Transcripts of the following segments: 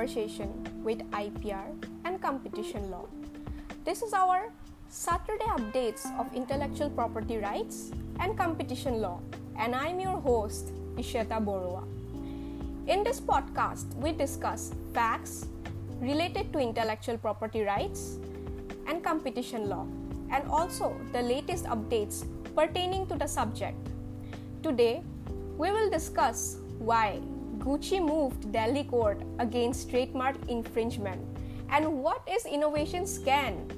conversation with IPR and competition law. This is our Saturday updates of intellectual property rights and competition law, and I'm your host, Isheta Boruah. In this podcast, we discuss facts related to intellectual property rights and competition law, and also the latest updates pertaining to the subject. Today, we will discuss why Gucci moved Delhi court against trademark infringement and what is Innovation Scan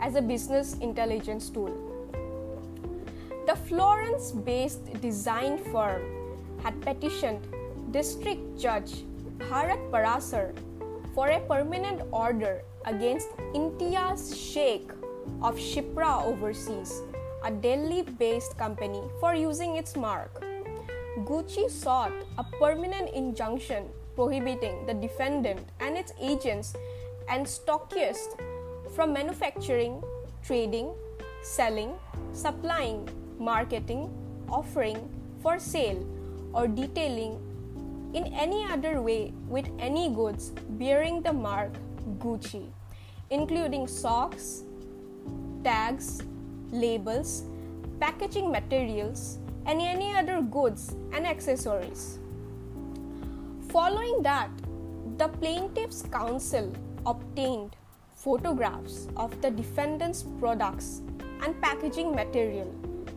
as a business intelligence tool. The Florence based design firm had petitioned District Judge Bharat Parasar for a permanent order against Imtiaz Sheikh of Shipra Overseas, a Delhi based company, for using its mark. Gucci sought a permanent injunction prohibiting the defendant and its agents and stockyists from manufacturing, trading, selling, supplying, marketing, offering for sale, or detailing in any other way with any goods bearing the mark Gucci, including socks, tags, labels, packaging materials, and any other goods and accessories. Following that, the plaintiff's counsel obtained photographs of the defendant's products and packaging material,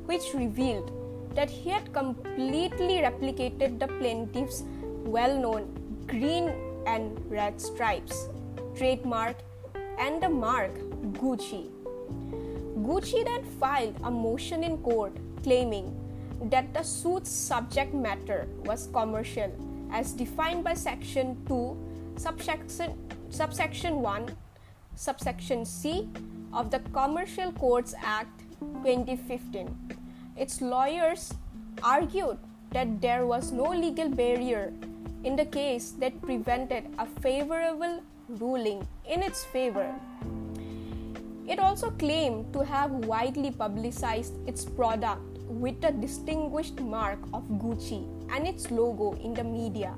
which revealed that he had completely replicated the plaintiff's well known green and red stripes, trademark, and the mark Gucci. Gucci then filed a motion in court claiming that the suit's subject matter was commercial as defined by section 2 subsection subsection 1 subsection C of the Commercial Courts Act 2015 its lawyers argued that there was no legal barrier in the case that prevented a favorable ruling in its favor. It also claimed to have widely publicized its product with the distinguished mark of Gucci and its logo in the media,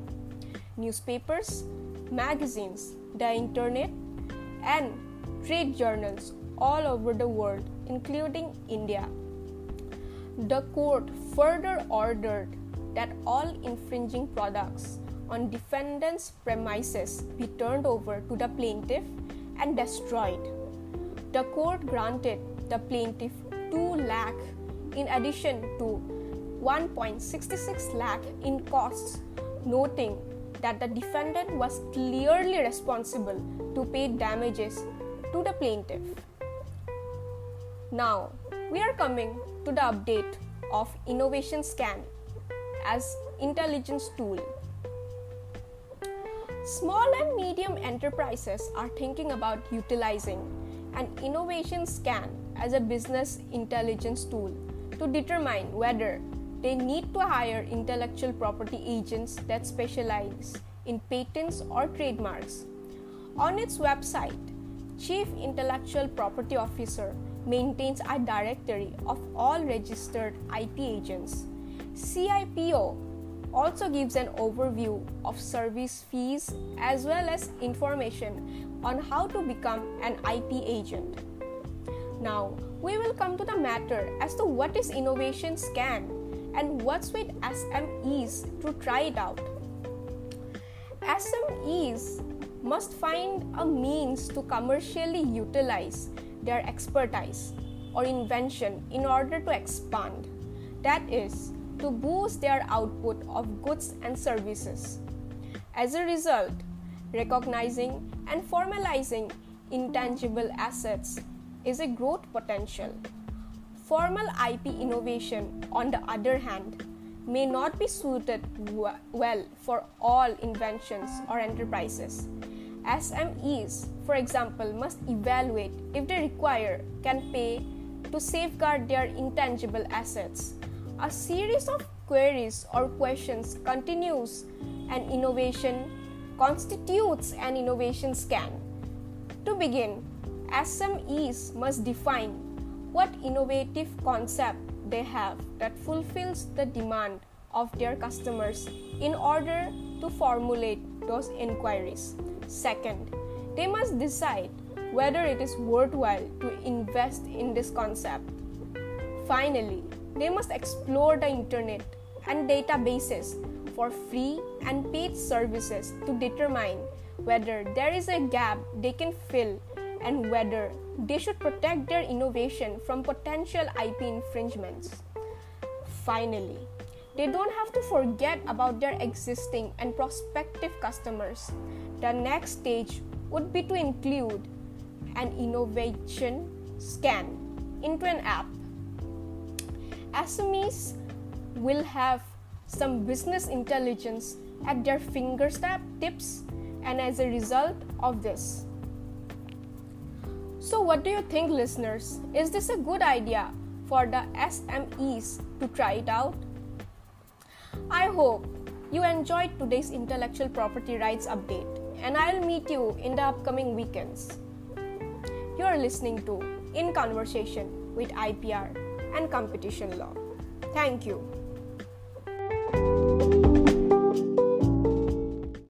newspapers, magazines, the internet, and trade journals all over the world, including India. The court further ordered that all infringing products on defendant's premises be turned over to the plaintiff and destroyed. The court granted the plaintiff 2 lakh in addition to 1.66 lakh in costs, noting that the defendant was clearly responsible to pay damages to the plaintiff. Now, we are coming to the update of Innovation Scan as intelligence tool. Small and medium enterprises are thinking about utilizing an innovation scan as a business intelligence tool to determine whether they need to hire intellectual property agents that specialize in patents or trademarks. On its website, Chief Intellectual Property Officer maintains a directory of all registered IP agents. CIPO also gives an overview of service fees as well as information on how to become an IP agent. Now, we will come to the matter as to what is Innovation Scan and what's with SMEs to try it out. SMEs must find a means to commercially utilize their expertise or invention in order to expand. That is, to boost their output of goods and services. As a result, recognizing and formalizing intangible assets is a growth potential. Formal IP innovation, on the other hand, may not be suited well for all inventions or enterprises. SMEs, for example, must evaluate if they require, can pay to safeguard their intangible assets. A series of queries or questions continues an innovation constitutes an innovation scan. To begin, SMEs must define what innovative concept they have that fulfills the demand of their customers in order to formulate those inquiries. Second, they must decide whether it is worthwhile to invest in this concept. Finally, they must explore the internet and databases for free and paid services to determine whether there is a gap they can fill and whether they should protect their innovation from potential IP infringements. Finally, they don't have to forget about their existing and prospective customers. The next stage would be to include an innovation scan into an app. SMEs will have some business intelligence at their fingertips and as a result of this. So, what do you think, listeners? Is this a good idea for the SMEs to try it out? I hope you enjoyed today's intellectual property rights update, and I'll meet you in the upcoming weekends. You're listening to In Conversation with IPR and Competition Law. Thank you.